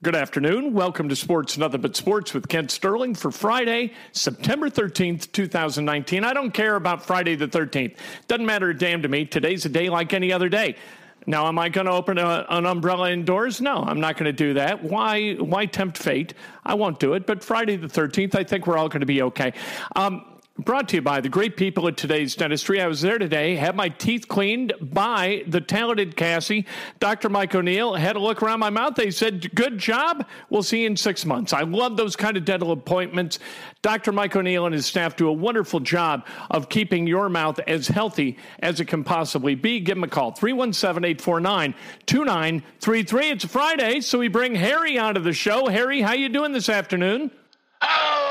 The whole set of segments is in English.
Good afternoon. Welcome to Sports Nothing But Sports with Kent Sterling for Friday, September 13th, 2019. I don't care about Friday the 13th. Doesn't matter a damn to me. Today's a day like any other day. Now, am I going to open a, an umbrella indoors? No, I'm not going to do that. Why? Why tempt fate? I won't do it. But Friday the 13th, I think we're all going to be okay. Um, Brought to you by the great people at today's dentistry. I was there today, had my teeth cleaned by the talented Cassie. Dr. Mike O'Neill had a look around my mouth. They said, Good job. We'll see you in six months. I love those kind of dental appointments. Dr. Mike O'Neill and his staff do a wonderful job of keeping your mouth as healthy as it can possibly be. Give them a call 317 849 2933. It's Friday, so we bring Harry onto the show. Harry, how you doing this afternoon? Oh,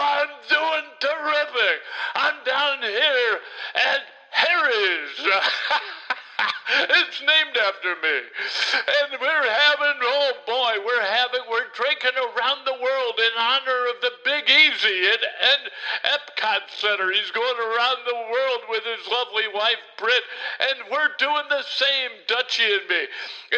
doing terrific. I'm down here at Harry's. it's named after me. And we're having, oh boy, we're having, we're drinking around the world in honor of the Big Easy at, and Epcot Center. He's going around the world with his lovely wife, Britt, and we're doing the same, Dutchie and me,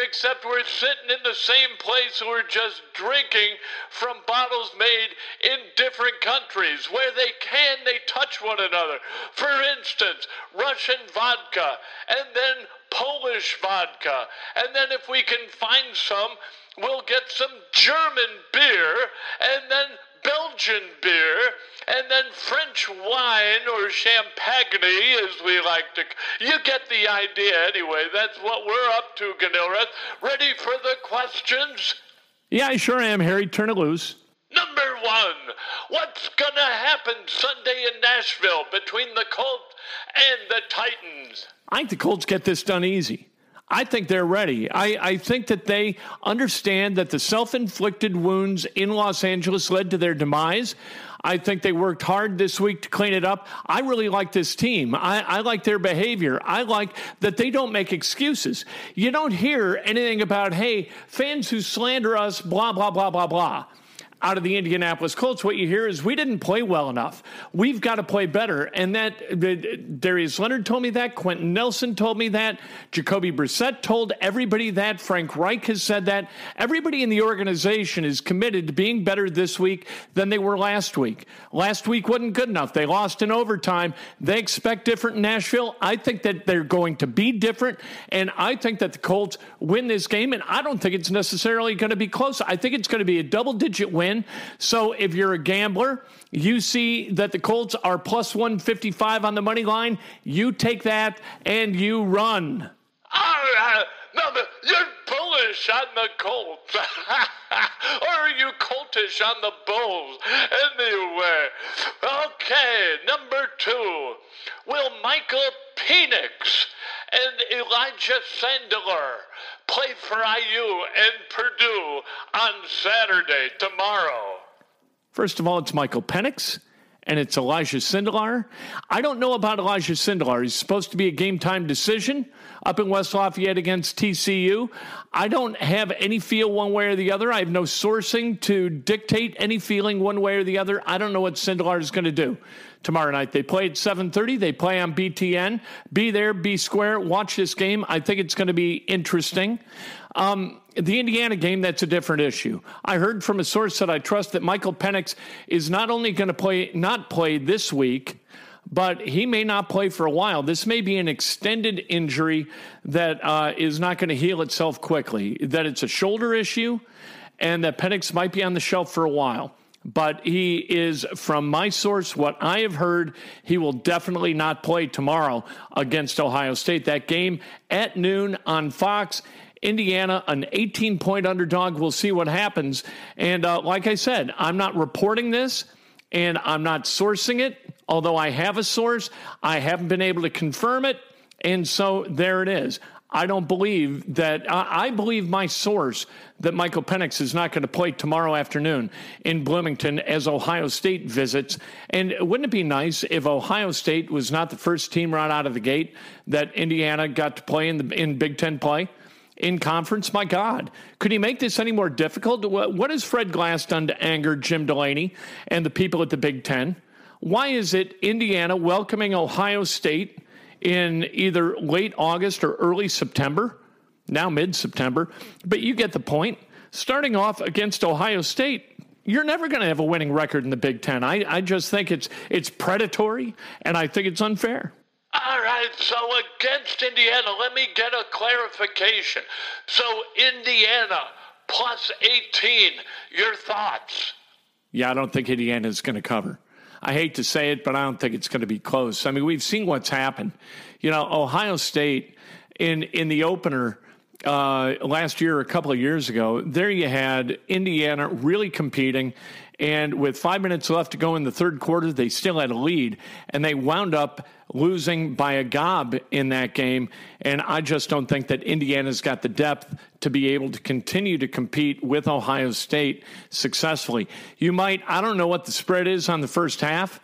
except we're sitting in the same place. We're just drinking from bottles made in different countries. Where they can, they touch one another. For instance, Russian vodka, and then Polish vodka. And then if we can find some, we'll get some German beer and then Belgian beer and then French wine or champagne, as we like to. You get the idea anyway. That's what we're up to, Ganilrath. Ready for the questions? Yeah, I sure am, Harry. Turn it loose. Number one, what's going to happen Sunday in Nashville between the Colts and the Titans? I think the Colts get this done easy. I think they're ready. I, I think that they understand that the self inflicted wounds in Los Angeles led to their demise. I think they worked hard this week to clean it up. I really like this team. I, I, like their behavior. I like that they don't make excuses. You don't hear anything about, hey, fans who slander us, blah, blah, blah, blah, blah out of the Indianapolis Colts, what you hear is we didn't play well enough. We've got to play better. And that Darius Leonard told me that. Quenton Nelson told me that. Jacoby Brissett told everybody that. Frank Reich has said that. Everybody in the organization is committed to being better this week than they were last week. Last week wasn't good enough. They lost in overtime. They expect different in Nashville. I think that they're going to be different. And I think that the Colts win this game. And I don't think it's necessarily going to be close. I think it's going to be a double digit win win. So if you're a gambler, you see that the Colts are plus 155 on the money line, you take that and you run. Right. No, you're bullish on the Colts. or are you coltish on the Bulls? Anyway, okay, number two. Will Michael Penix and Elijah Sandler play for IU and Purdue on Saturday, tomorrow? First of all, it's Michael Penix and it's Elijah Sindelar. I don't know about Elijah Sindelar. He's supposed to be a game time decision up in West Lafayette against TCU. I don't have any feel one way or the other. I have no sourcing to dictate any feeling one way or the other. I don't know what Sindelar is going to do tomorrow night. They play at 7:30. They play on BTN. Be there, be square. Watch this game. I think it's going to be interesting. Um, the Indiana game, that's a different issue. I heard from a source that I trust that Michael Penix is not only going to play, not play this week, but he may not play for a while. This may be an extended injury that uh, is not going to heal itself quickly, that it's a shoulder issue, and that Penix might be on the shelf for a while. But he is, from my source, what I have heard, he will definitely not play tomorrow against Ohio State. That game at noon on Fox. Indiana, an 18 point underdog. We'll see what happens. And uh, like I said, I'm not reporting this and I'm not sourcing it. Although I have a source, I haven't been able to confirm it. And so there it is. I don't believe that. I believe my source that Michael Penix is not going to play tomorrow afternoon in Bloomington as Ohio State visits. And wouldn't it be nice if Ohio State was not the first team right out of the gate that Indiana got to play in the in Big Ten play? in conference. My God, could he make this any more difficult? What has Fred Glass done to anger Jim Delany and the people at the Big Ten? Why is it Indiana welcoming Ohio State in either late August or early September? Now mid September. But you get the point. Starting off against Ohio State, you're never going to have a winning record in the Big Ten. I, I just think it's it's predatory and I think it's unfair. All right, so against Indiana, let me get a clarification. So Indiana plus 18, your thoughts? Yeah, I don't think Indiana is going to cover. I hate to say it, but I don't think it's going to be close. I mean, we've seen what's happened. You know, Ohio State in in the opener uh, last year, a couple of years ago, there you had Indiana really competing. And with five minutes left to go in the third quarter, they still had a lead, and they wound up losing by a gob in that game. And I just don't think that Indiana's got the depth to be able to continue to compete with Ohio State successfully. You might, I don't know what the spread is on the first half.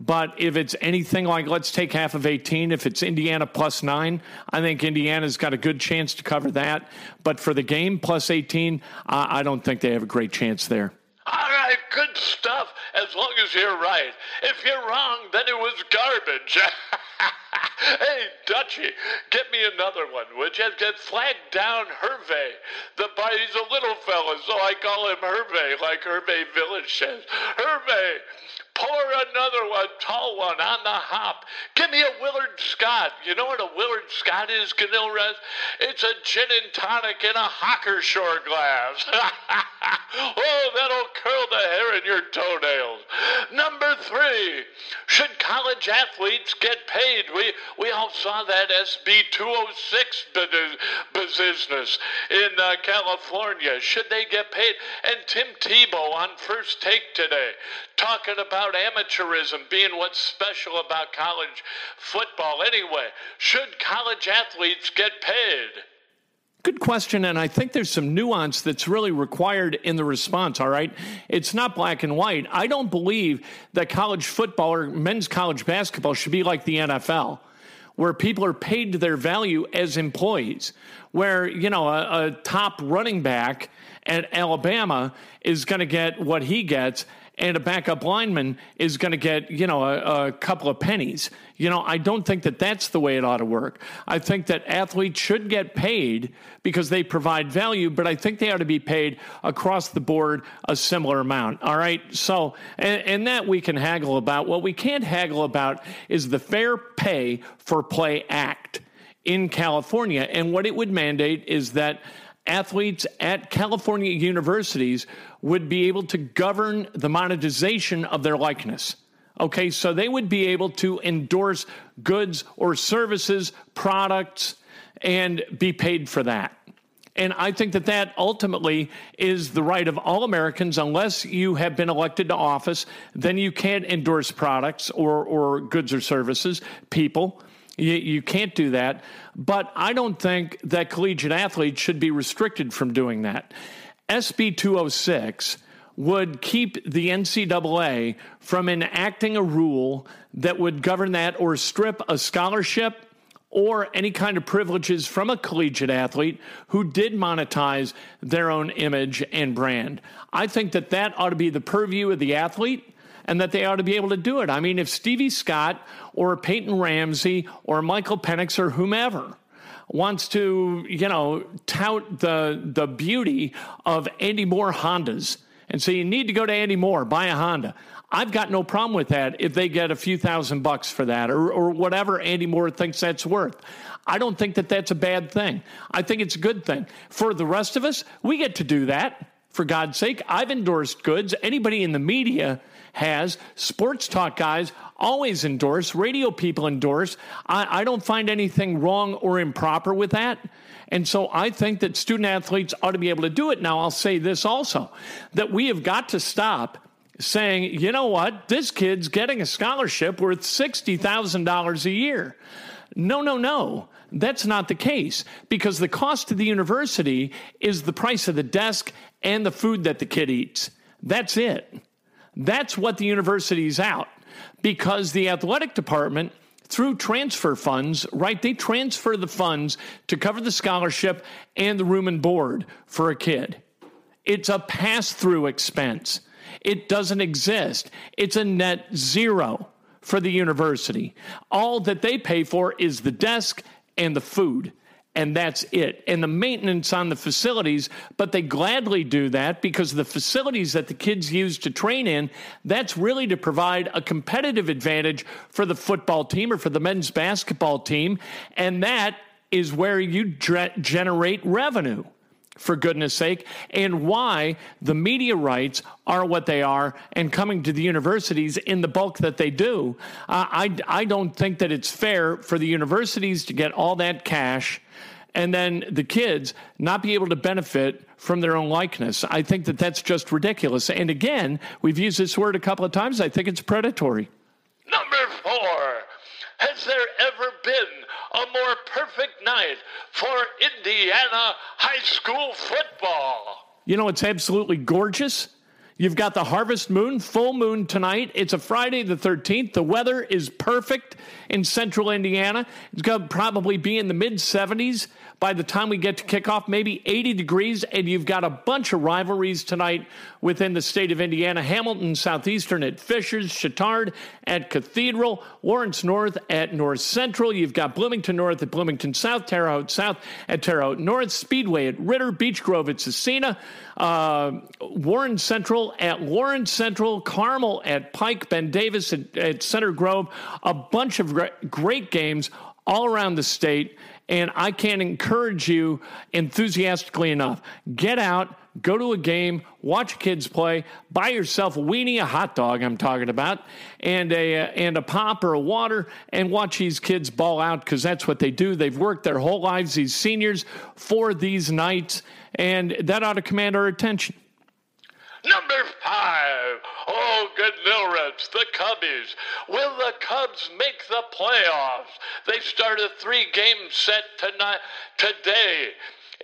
But if it's anything like, let's take half of 18, if it's Indiana plus nine, I think Indiana's got a good chance to cover that. But for the game plus 18, I don't think they have a great chance there. All right, good stuff, as long as you're right. If you're wrong, then it was garbage. hey, Dutchie, get me another one, would you? Get flag down Hervé. The he's a little fella, so I call him Hervé, like Hervé Villechaize. Hervé, pour another one, tall one on the hop. Give me a Willard Scott. You know what a Willard Scott is, Ganilres? It's a gin and tonic in a Hockershore glass. oh, that'll curl the hair in your toenails. Number three, should college athletes get paid? We, we all saw that SB 206 business in uh, California. Should they get paid? And Tim Tebow on first take today talking about amateurism being what's special about college football. Anyway, should college athletes get paid? Good question, and I think there's some nuance that's really required in the response, all right? It's not black and white. I don't believe that college football or men's college basketball should be like the NFL, where people are paid to their value as employees, where, you know, a, a top running back at Alabama is going to get what he gets and a backup lineman is going to get, you know, a, a, couple of pennies. You know, I don't think that that's the way it ought to work. I think that athletes should get paid because they provide value, but I think they ought to be paid across the board a similar amount. All right. So, and, and that we can haggle about. What we can't haggle about is the Fair Pay for Play Act in California. And what it would mandate is that athletes at California universities would be able to govern the monetization of their likeness. Okay, so they would be able to endorse goods or services, products, and be paid for that. And I think that that ultimately is the right of all Americans. Unless you have been elected to office, then you can't endorse products or, or goods or services, people. You, you can't do that. But I don't think that collegiate athletes should be restricted from doing that. SB 206 would keep the NCAA from enacting a rule that would govern that or strip a scholarship or any kind of privileges from a collegiate athlete who did monetize their own image and brand. I think that that ought to be the purview of the athlete and that they ought to be able to do it. I mean, if Stevie Scott or Peyton Ramsey or Michael Penix or whomever wants to, you know, tout the the beauty of Andy Mohr Hondas and say you need to go to Andy Mohr, buy a Honda. I've got no problem with that if they get a few thousand bucks for that or, or whatever Andy Mohr thinks that's worth. I don't think that that's a bad thing. I think it's a good thing. For the rest of us, we get to do that. For God's sake, I've endorsed goods. Anybody in the media has. Sports talk guys always endorse. Radio people endorse. I, I don't find anything wrong or improper with that. And so I think that student athletes ought to be able to do it. Now, I'll say this also that we have got to stop saying, you know what, this kid's getting a scholarship worth $60,000 a year. No, no, no. That's not the case because the cost to the university is the price of the desk and the food that the kid eats. That's it. That's what the university's out because the athletic department through transfer funds, right? They transfer the funds to cover the scholarship and the room and board for a kid. It's a pass through expense. It doesn't exist. It's a net zero for the university. All that they pay for is the desk and the food. And that's it. And the maintenance on the facilities, but they gladly do that because the facilities that the kids use to train in, that's really to provide a competitive advantage for the football team or for the men's basketball team. And that is where you generate revenue for goodness sake, and why the media rights are what they are and coming to the universities in the bulk that they do. Uh, I, I don't think that it's fair for the universities to get all that cash and then the kids not be able to benefit from their own likeness. I think that that's just ridiculous. And again, we've used this word a couple of times. I think it's predatory. Number four. Has there ever been a more perfect night for Indiana high school football. You know, it's absolutely gorgeous. You've got the harvest moon, full moon tonight. It's a Friday the 13th. The weather is perfect in central Indiana. It's going to probably be in the mid 70s by the time we get to kickoff, maybe 80 degrees, and you've got a bunch of rivalries tonight within the state of Indiana. Hamilton Southeastern at Fishers, Chatard at Cathedral, Lawrence North at North Central. You've got Bloomington North at Bloomington South, Terre Haute South at Terre Haute North, Speedway at Ritter, Beech Grove at Scecina, uh, Warren Central at Warren Central, Carmel at Pike, Ben Davis at, at Center Grove. A bunch of great games all around the state. And I can't encourage you enthusiastically enough. Get out, go to a game, watch kids play, buy yourself a weenie, a hot dog I'm talking about, and a uh, and a pop or a water, and watch these kids ball out because that's what they do. They've worked their whole lives, these seniors, for these nights, and that ought to command our attention. Number five, oh, good Reds, the Cubbies. Will the Cubs make the playoffs? They start a three-game set tonight, today.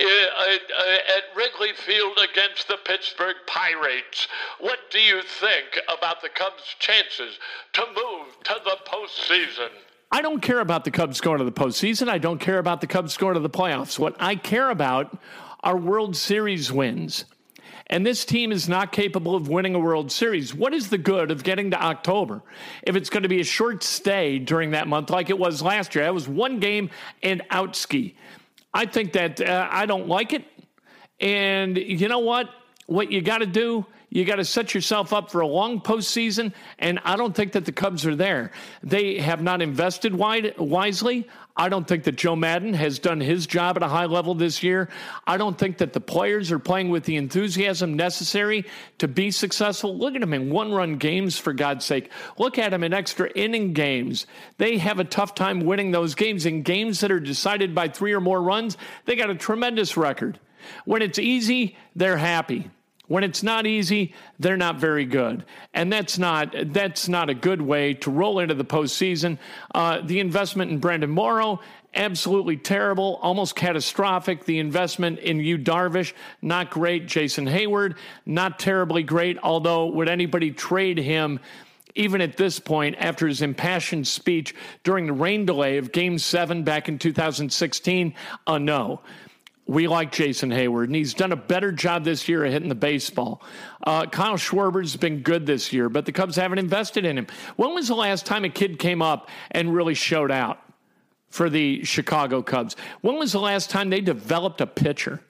Uh, uh, at Wrigley Field against the Pittsburgh Pirates. What do you think about the Cubs' chances to move to the postseason? I don't care about the Cubs going to the postseason. I don't care about the Cubs going to the playoffs. What I care about are World Series wins and this team is not capable of winning a World Series, what is the good of getting to October if it's going to be a short stay during that month like it was last year? That was one game and out ski. I think that uh, I don't like it. And you know what? What you got to do you got to set yourself up for a long postseason, and I don't think that the Cubs are there. They have not invested wide, wisely. I don't think that Joe Maddon has done his job at a high level this year. I don't think that the players are playing with the enthusiasm necessary to be successful. Look at them in one run games, for God's sake. Look at them in extra inning games. They have a tough time winning those games. In games that are decided by three or more runs, they got a tremendous record. When it's easy, they're happy. When it's not easy, they're not very good, and that's not that's not a good way to roll into the postseason. Uh, the investment in Brandon Morrow absolutely terrible, almost catastrophic. The investment in Yu Darvish, not great. Jason Heyward, not terribly great. Although, would anybody trade him? Even at this point, after his impassioned speech during the rain delay of Game 7 back in 2016, uh, no we like Jason Heyward, and he's done a better job this year of hitting the baseball. Uh, Kyle Schwarber's been good this year, but the Cubs haven't invested in him. When was the last time a kid came up and really showed out for the Chicago Cubs? When was the last time they developed a pitcher?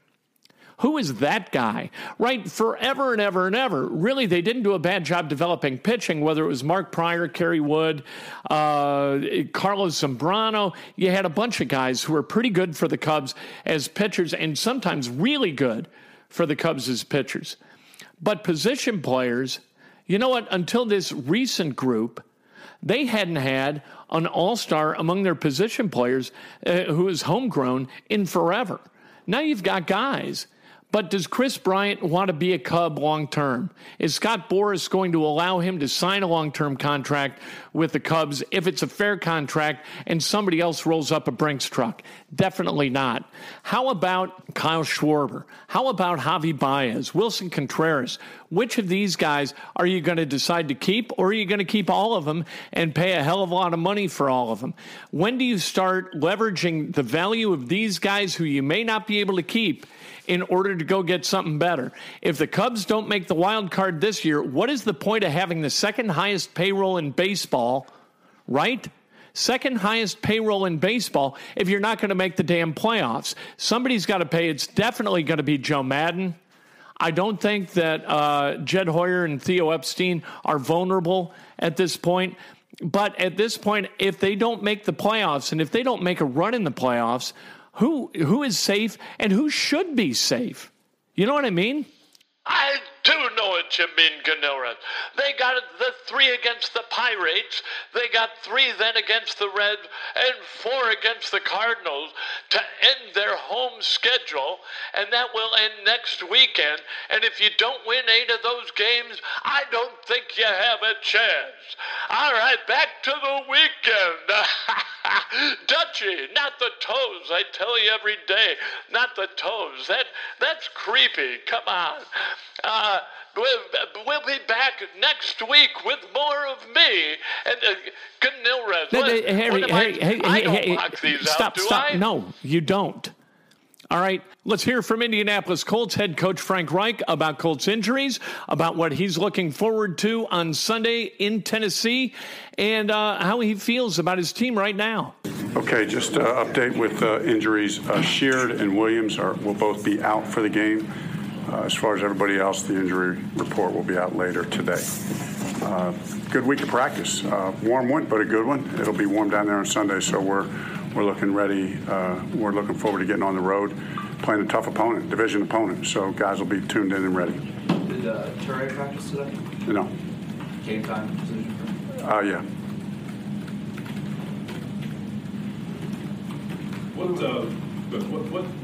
Who is that guy? Right, forever and ever and ever. Really, they didn't do a bad job developing pitching, whether it was Mark Prior, Kerry Wood, uh, Carlos Zambrano. You had a bunch of guys who were pretty good for the Cubs as pitchers and sometimes really good for the Cubs as pitchers. But position players, you know what? Until this recent group, they hadn't had an all star among their position players uh, who is homegrown in forever. Now you've got guys but does Kris Bryant want to be a Cub long term? Is Scott Boras going to allow him to sign a long term contract with the Cubs if it's a fair contract and somebody else rolls up a Brinks truck? Definitely not. How about Kyle Schwarber? How about Javi Baez, Willson Contreras? Which of these guys are you going to decide to keep, or are you going to keep all of them and pay a hell of a lot of money for all of them? When do you start leveraging the value of these guys who you may not be able to keep? in order to go get something better. If the Cubs don't make the wild card this year, what is the point of having the second highest payroll in baseball, right? Second highest payroll in baseball if you're not going to make the damn playoffs. Somebody's got to pay. It's definitely going to be Joe Maddon. I don't think that uh, Jed Hoyer and Theo Epstein are vulnerable at this point. But at this point, if they don't make the playoffs and if they don't make a run in the playoffs, who who is safe and who should be safe. You know what I mean? I do know what you mean, Ganilra. They got the three against the Pirates. They got three then against the Reds and four against the Cardinals to end their home schedule, and that will end next weekend. And if you don't win eight of those games, I don't think you have a chance. All right, back to the weekend. Dutchy, not the toes. I tell you every day, not the toes. That that's creepy. Come on. Uh, we'll, we'll be back next week with more of me and uh, Ganilrez. No, Harry, Harry, Harry, I don't Harry, lock these stop, out, do stop. I? No, you don't. All right, let's hear from Indianapolis Colts head coach Frank Reich about Colts injuries, about what he's looking forward to on Sunday in Tennessee, and uh, how he feels about his team right now. Okay, just uh, update with uh, injuries. Uh, Sheard and Williams are will both be out for the game. Uh, as far as everybody else, the injury report will be out later today. Uh, good week of practice. warm one, but a good one. It'll be warm down there on Sunday, so we're we're looking ready. Uh, we're looking forward to getting on the road, playing a tough opponent, division opponent. So guys will be tuned in and ready. Did uh, Turay practice today? No. Game time decision Uh, yeah. What, uh, what, what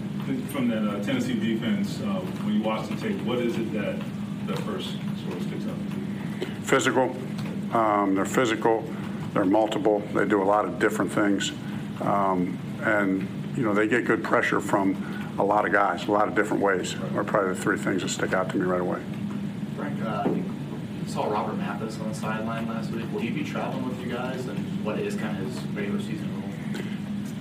from that uh, Tennessee defense, uh, when you watch the tape, what is it that that first sort of sticks out? Physical. Um, they're physical. They're multiple. They do a lot of different things. Um, and, you know, they get good pressure from a lot of guys, a lot of different ways, are probably the three things that stick out to me right away. Frank, uh, I saw Robert Mathis on the sideline last week. Will he be traveling with you guys, and what is kind of his regular season role?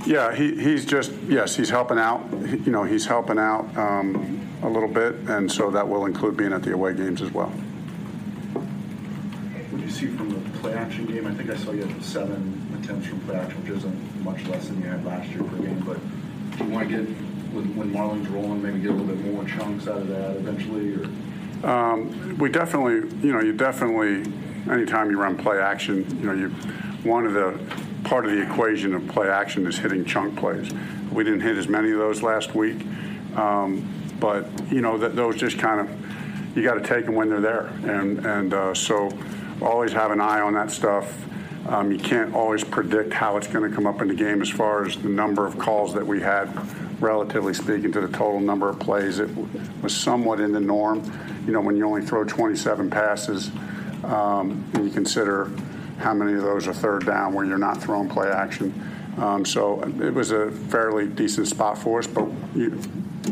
Yeah, he, he's just, yes, he's helping out. He, you know, he's helping out um, a little bit, and so that will include being at the away games as well. What do you see from the play action game? I think I saw you have seven attempts from play action, which isn't much less than you had last year per game. But do you want to get when, when Marlon's rolling, maybe get a little bit more chunks out of that eventually, or? Um, we definitely, you know, you definitely, anytime you run play action, you know, you one of the part of the equation of play action is hitting chunk plays. We didn't hit as many of those last week, um, but you know that those just kind of you got to take them when they're there, and and uh, so always have an eye on that stuff. Um, you can't always predict how it's going to come up in the game as far as the number of calls that we had, relatively speaking, to the total number of plays. It was somewhat in the norm. You know, when you only throw 27 passes um, and you consider how many of those are third down where you're not throwing play action. Um, so it was a fairly decent spot for us, but you,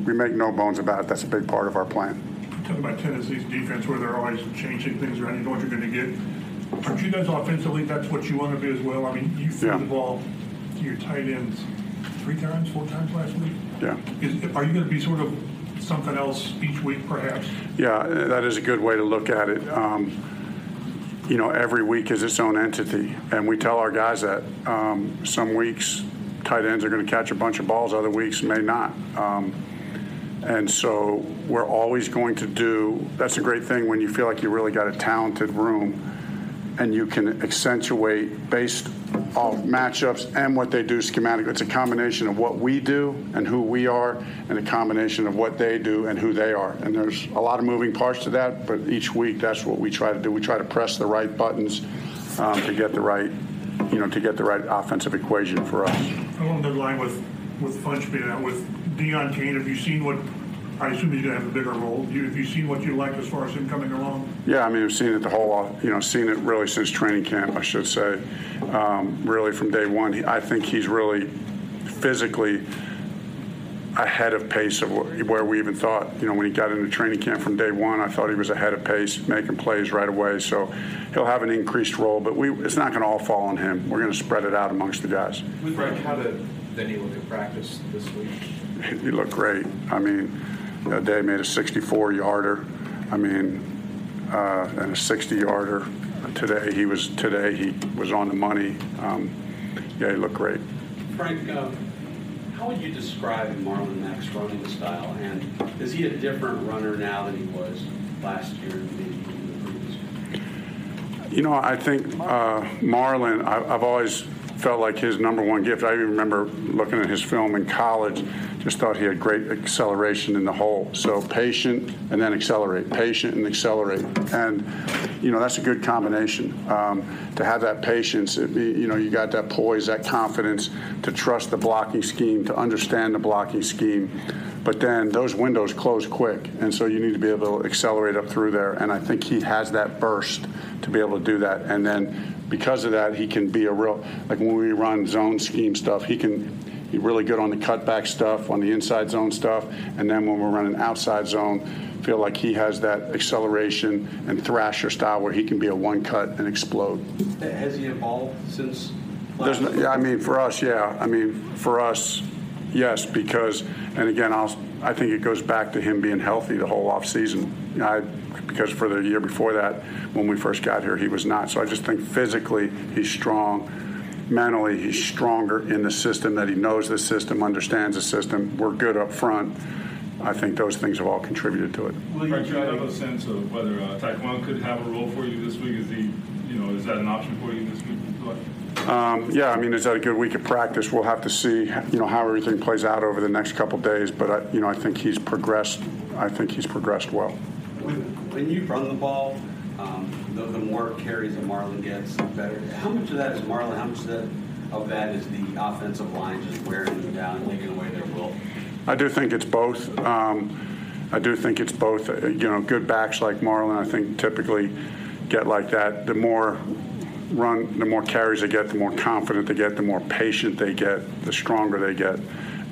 we make no bones about it. That's a big part of our plan. Talking about Tennessee's defense, where they're always changing things around, you know what you're going to get. Aren't you guys offensively? That's what you want to be as well. I mean, you threw Yeah. the ball to your tight ends three times, four times last week. Yeah. Is, are you going to be sort of something else each week, perhaps? Yeah, that is a good way to look at it. Um, you know, every week is its own entity, and we tell our guys that. Um, some weeks, tight ends are going to catch a bunch of balls, other weeks may not. Um, and so we're always going to do that's a great thing when you feel like you really got a talented room and you can accentuate based off matchups and what they do schematically. It's a combination of what we do and who we are, and a combination of what they do and who they are. And there's a lot of moving parts to that, but each week that's what we try to do. We try to press the right buttons um, to get the right, you know, to get the right offensive equation for us. Along the line with, with Funch being out, with Deon Cain, have you seen what, I assume he's going to have a bigger role. You- Have you seen what you like as far as him coming along? Yeah, I mean, I've seen it the whole, you know, seen it really since training camp, I should say. Um, really from day one, I think he's really physically ahead of pace of where we even thought. You know, when he got into training camp from day one, I thought he was ahead of pace, making plays right away. So he'll have an increased role, but we, it's not going to all fall on him. We're going to spread it out amongst the guys. Frank, how did Denny look at practice this week? He looked great. I mean, that day made a 64 yarder. I mean, uh, and a 60 yarder. Today he was today he was on the money. Um, yeah, he looked great. Frank, um, how would you describe Marlon Mack's running style? And is he a different runner now than he was last year maybe the previous year? You know, I think uh, Marlon. I, I've always felt like his number one gift. I remember looking at his film in college. Just thought he had great acceleration in the hole. So patient and then accelerate, patient and accelerate, and you know that's a good combination. Um, to have that patience, it, you know, you got that poise, that confidence to trust the blocking scheme, to understand the blocking scheme. But then those windows close quick, and so you need to be able to accelerate up through there. And I think he has that burst to be able to do that. And then because of that, he can be a real like when we run zone scheme stuff, he can be really good on the cutback stuff, on the inside zone stuff, and then when we're running outside zone, feel like he has that acceleration and thrasher style where he can be a one cut and explode. Has he evolved since There's no, yeah, I mean, for us, yeah. I mean, for us, yes, because, and again, I'll, I think it goes back to him being healthy the whole offseason. I, because for the year before that, when we first got here, he was not. So I just think physically he's strong. Mentally, he's stronger in the system, that he knows the system, understands the system. We're good up front. I think those things have all contributed to it. Do you have a sense of whether uh, could have a role for you this week? Is he, you know, is that an option for you this week? You feel like? Um, yeah, I mean, is that a good week of practice? We'll have to see, you know, how everything plays out over the next couple days. But I, you know, I think he's progressed. I think he's progressed well. When, when you run the ball, um, the, the more carries that Marlon gets, the better. How much of that is Marlon? How much of that, of that is the offensive line just wearing them down and taking away their will? I do think it's both. Um, I do think it's both. Uh, You know, good backs like Marlon, I think typically get like that. The more run, the more carries they get, the more confident they get, the more patient they get, the stronger they get.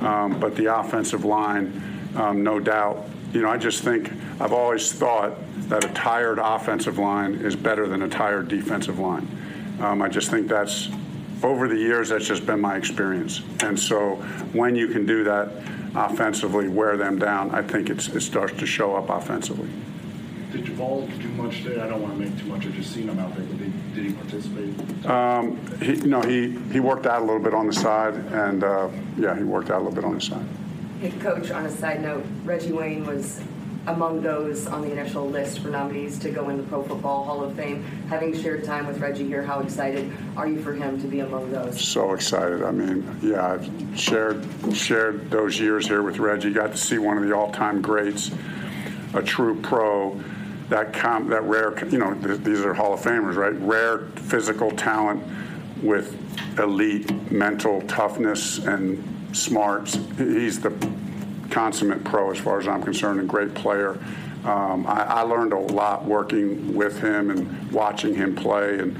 Um, but the offensive line, um, no doubt. You know, I just think I've always thought that a tired offensive line is better than a tired defensive line. Um, I just think that's over the years, that's just been my experience. And so when you can do that offensively, wear them down, I think it starts to show up offensively. Did Javal do much today? I don't want to make too much. I've just seen him out there, but did, did he participate? Um, he, you know, he, he worked out a little bit on the side, and uh, yeah, he worked out a little bit on the side. Hey, Coach, on a side note, Reggie Wayne was among those on the initial list for nominees to go in the Pro Football Hall of Fame. Having shared time with Reggie here, how excited are you for him to be among those? So excited. I mean, yeah, I've shared shared those years here with Reggie. Got to see one of the all-time greats, a true pro. That com- that rare, you know, th- these are Hall of Famers, right? Rare physical talent with elite mental toughness and smarts. He's the consummate pro as far as I'm concerned, and great player. Um, I, I learned a lot working with him and watching him play, and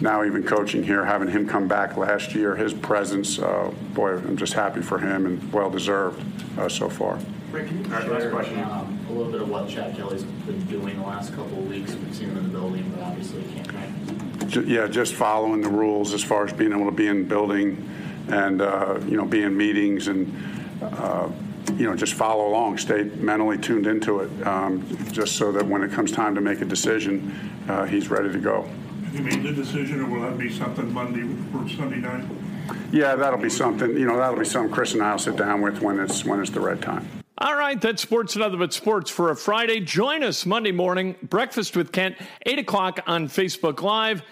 now even coaching here, having him come back last year, his presence, uh, boy, I'm just happy for him and well deserved uh, so far. Rick, can you All right, share last question. um, a little bit of what Chad Kelly's been doing the last couple of weeks? We've seen him in the building, but obviously he can't practice. Ju- Yeah, just following the rules as far as being able to be in the building and, uh, you know, be in meetings and, uh, you know, just follow along, stay mentally tuned into it, um, just so that when it comes time to make a decision, uh, he's ready to go. Have you made the decision, or will that be something Monday or Sunday night? Yeah, that'll be something, you know, that'll be something Chris and I will sit down with when it's, when it's the right time. All right, that's Sports Nothing But Sports for a Friday. Join us Monday morning, Breakfast with Kent, 8 o'clock on Facebook Live,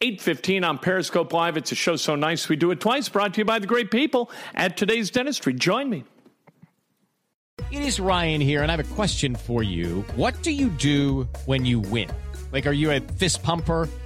8.15 on Periscope Live. It's a show so nice we do it twice, brought to you by the great people at Today's Dentistry. Join me. It is Ryan here, and I have a question for you. What do you do when you win? Like, are you a fist pumper?